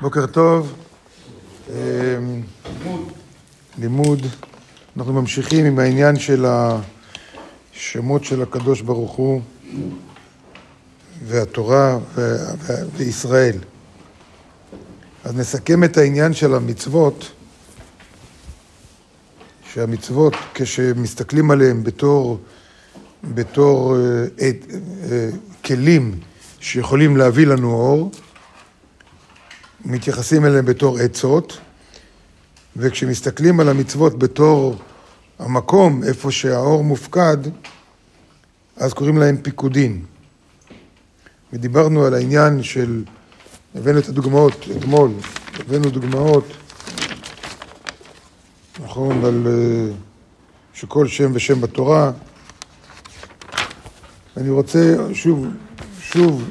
בוקר טוב. לימוד. אנחנו ממשיכים עם העניין של השמות של הקדוש ברוך הוא והתורה וישראל. אז נסכם את העניין של המצוות, שהמצוות, כשמסתכלים עליהן בתור, בתור אה, אה, אה, כלים שיכולים להביא לנו אור, מתייחסים אליהם בתור עצות, וכשמסתכלים על המצוות בתור המקום, איפה שהאור מופקד, אז קוראים להם פיקודין. ודיברנו על העניין של, הבאנו את הדוגמאות אתמול, הבאנו דוגמאות, נכון, על אה, שכל שם ושם בתורה. אני רוצה שוב, שוב,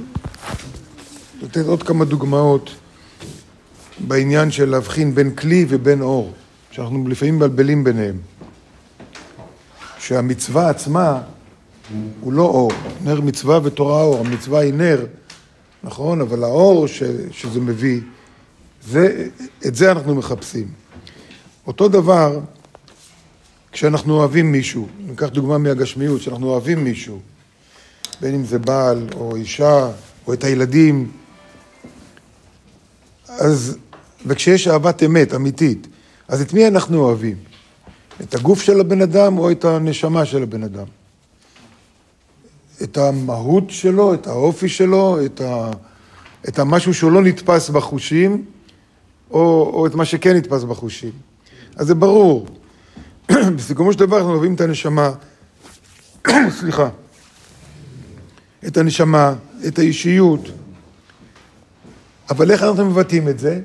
לתת עוד כמה דוגמאות בעניין של להבחין בין כלי ובין אור, שאנחנו לפעמים מבלבלים ביניהם. שהמצווה עצמה הוא לא אור, נר מצווה ותורה אור, המצווה היא נר, נכון? אבל האור ש, שזה מביא, זה, את זה אנחנו מחפשים. אותו דבר, כשאנחנו אוהבים מישהו, ניקח דוגמה מהגשמיות, כשאנחנו אוהבים מישהו, בין אם זה בעל או אישה או את הילדים, אז וכשיש אהבת אמת, אמיתית, אז את מי אנחנו אוהבים? את הגוף של הבן אדם או את הנשמה של הבן אדם? את המהות שלו, את האופי שלו, את, ה, את המשהו שהוא לא נתפס בחושים, או, או את מה שכן נתפס בחושים. אז זה ברור. בסיכומו של דבר אנחנו אוהבים את הנשמה, סליחה, את הנשמה, את האישיות, אבל איך אנחנו מבטאים את זה?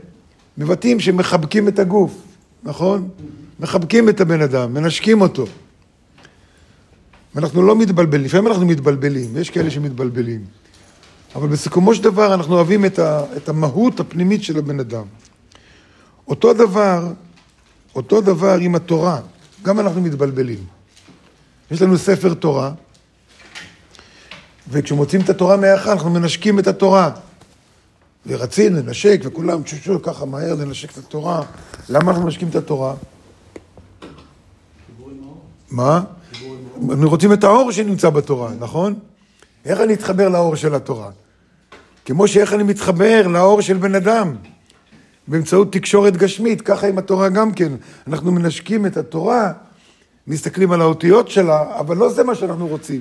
מבטאים שמחבקים את הגוף, נכון? מחבקים את הבן אדם, מנשקים אותו. ואנחנו לא מתבלבלים, לפעמים אנחנו מתבלבלים, יש כאלה שמתבלבלים. אבל בסיכומו של דבר אנחנו אוהבים את, ה, את המהות הפנימית של הבן אדם. אותו דבר, אותו דבר עם התורה, גם אנחנו מתבלבלים. יש לנו ספר תורה, וכשמוצאים את התורה מהיכל אנחנו מנשקים את התורה. ורצים לנשק, וכולם תשושו ככה מהר לנשק את התורה. למה אנחנו מנשקים את התורה? מה? אנחנו רוצים את האור שנמצא בתורה, נכון? איך אני אתחבר לאור של התורה? כמו שאיך אני מתחבר לאור של בן אדם, באמצעות תקשורת גשמית, ככה עם התורה גם כן. אנחנו מנשקים את התורה, מסתכלים על האותיות שלה, אבל לא זה מה שאנחנו רוצים.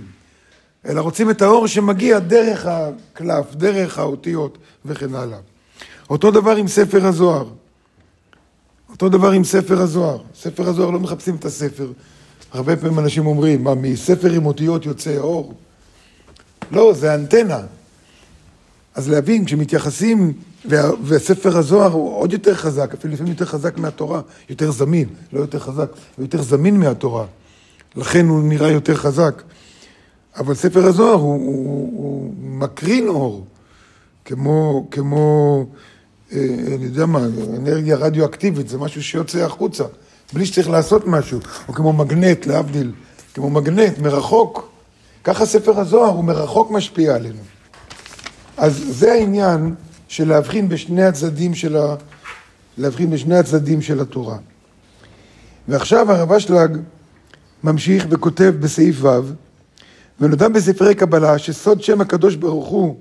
אלא רוצים את האור שמגיע דרך הקלף, דרך האותיות וכן הלאה. אותו דבר עם ספר הזוהר. אותו דבר עם ספר הזוהר. ספר הזוהר לא מחפשים את הספר. הרבה פעמים אנשים אומרים, מה, מספר עם אותיות יוצא אור? לא, זה אנטנה. אז להבין, כשמתייחסים, וה, וספר הזוהר הוא עוד יותר חזק, אפילו לפעמים יותר חזק מהתורה, יותר זמין, לא יותר חזק, הוא יותר זמין מהתורה. לכן הוא נראה יותר חזק. אבל ספר הזוהר הוא, הוא, הוא מקרין אור, כמו, כמו, אה, אני יודע מה, אנרגיה רדיואקטיבית, זה משהו שיוצא החוצה, בלי שצריך לעשות משהו, או כמו מגנט, להבדיל, כמו מגנט, מרחוק. ככה ספר הזוהר, הוא מרחוק משפיע עלינו. אז זה העניין של להבחין בשני הצדדים של, ה... להבחין בשני הצדדים של התורה. ועכשיו הרב אשלג ממשיך וכותב בסעיף ו' ונודע בספרי קבלה שסוד שם הקדוש ברוך הוא,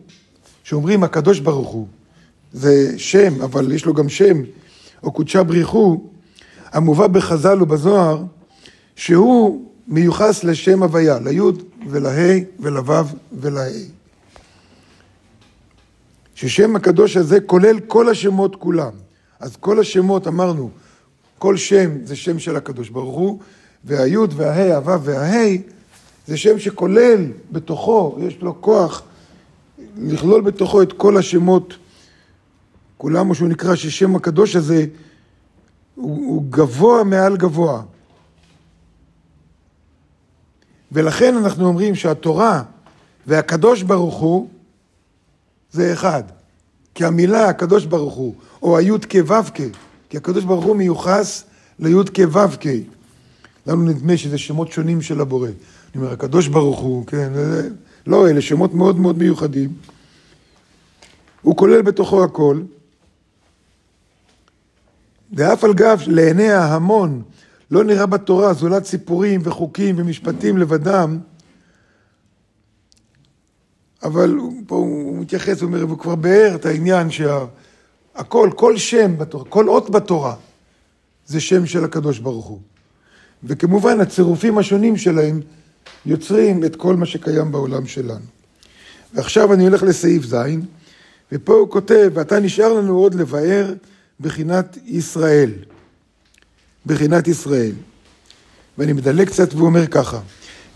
שאומרים הקדוש ברוך הוא, זה שם, אבל יש לו גם שם, או קודשה בריחו, המובא בחז"ל ובזוהר, שהוא מיוחס לשם הוויה, ליוד ולה' ולו' ולה'. ששם הקדוש הזה כולל כל השמות כולם. אז כל השמות, אמרנו, כל שם זה שם של הקדוש ברוך הוא, והיוד והה', הו' והה' זה שם שכולל בתוכו, יש לו כוח לכלול בתוכו את כל השמות, כולם, או שהוא נקרא ששם הקדוש הזה הוא, הוא גבוה מעל גבוה. ולכן אנחנו אומרים שהתורה והקדוש ברוך הוא זה אחד. כי המילה הקדוש ברוך הוא, או היוד כו"ק, כי הקדוש ברוך הוא מיוחס ליוד כו"ק. לנו נדמה שזה שמות שונים של הבורא. אני אומר, הקדוש ברוך הוא, כן, לא, אלה שמות מאוד מאוד מיוחדים. הוא כולל בתוכו הכל, ואף על גב לעיני ההמון לא נראה בתורה זולת סיפורים וחוקים ומשפטים לבדם, אבל פה הוא מתייחס, הוא אומר, הוא כבר ביאר את העניין שהכל, כל שם בתורה, כל אות בתורה, זה שם של הקדוש ברוך הוא. וכמובן הצירופים השונים שלהם יוצרים את כל מה שקיים בעולם שלנו. ועכשיו אני הולך לסעיף ז', ופה הוא כותב, ואתה נשאר לנו עוד לבאר בחינת ישראל. בחינת ישראל. ואני מדלג קצת והוא אומר ככה,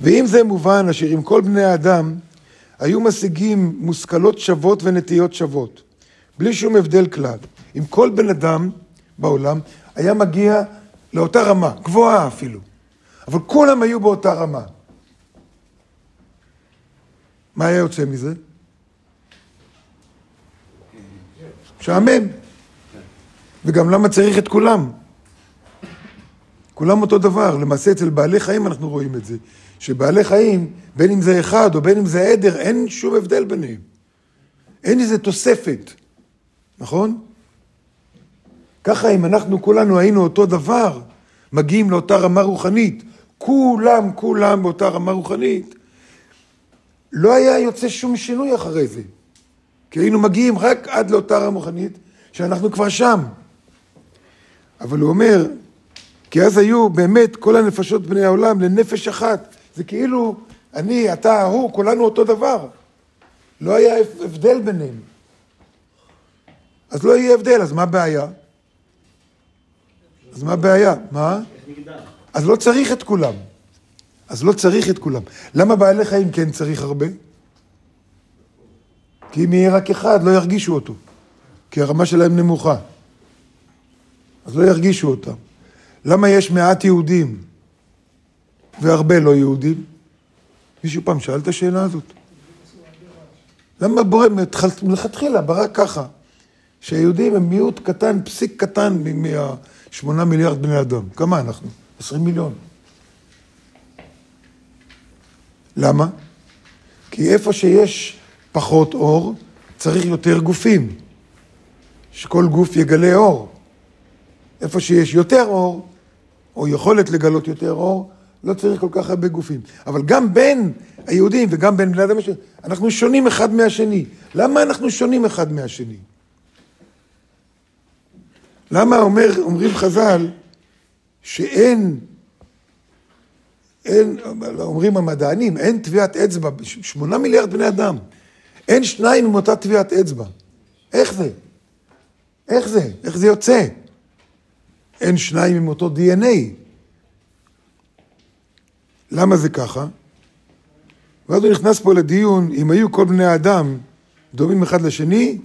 ואם זה מובן אשר עם כל בני האדם היו משיגים מושכלות שוות ונטיות שוות, בלי שום הבדל כלל. אם כל בן אדם בעולם היה מגיע לאותה רמה, גבוהה אפילו, אבל כולם היו באותה רמה. מה היה יוצא מזה? משעמם. וגם למה צריך את כולם? כולם אותו דבר. למעשה אצל בעלי חיים אנחנו רואים את זה. שבעלי חיים, בין אם זה אחד או בין אם זה עדר, אין שום הבדל ביניהם. אין איזה תוספת, נכון? ככה אם אנחנו כולנו היינו אותו דבר, מגיעים לאותה רמה רוחנית, כולם, כולם באותה רמה רוחנית, לא היה יוצא שום שינוי אחרי זה. כי היינו מגיעים רק עד לאותה רמה רוחנית, שאנחנו כבר שם. אבל הוא אומר, כי אז היו באמת כל הנפשות בני העולם לנפש אחת. זה כאילו, אני, אתה, הוא, כולנו אותו דבר. לא היה הבדל ביניהם. אז לא יהיה הבדל, אז מה הבעיה? אז מה הבעיה? מה? אז לא צריך את כולם. אז לא צריך את כולם. למה בעלי חיים כן צריך הרבה? כי אם יהיה רק אחד, לא ירגישו אותו. כי הרמה שלהם נמוכה. אז לא ירגישו אותם. למה יש מעט יהודים והרבה לא יהודים? מישהו פעם שאל את השאלה הזאת? למה בורא מלכתחילה ברא ככה? שהיהודים הם מיעוט קטן, פסיק קטן מהשמונה מיליארד בני אדם. כמה אנחנו? עשרים מיליון. למה? כי איפה שיש פחות אור, צריך יותר גופים. שכל גוף יגלה אור. איפה שיש יותר אור, או יכולת לגלות יותר אור, לא צריך כל כך הרבה גופים. אבל גם בין היהודים וגם בין בני אדם, אנחנו שונים אחד מהשני. למה אנחנו שונים אחד מהשני? למה אומר, אומרים חז"ל שאין, אין, אומרים המדענים, אין טביעת אצבע, שמונה מיליארד בני אדם, אין שניים עם אותה טביעת אצבע. איך זה? איך זה? איך זה יוצא? אין שניים עם אותו DNA. למה זה ככה? ואז הוא נכנס פה לדיון, אם היו כל בני האדם דומים אחד לשני,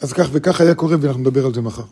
אז כך וכך היה קורה, ואנחנו נדבר על זה מחר.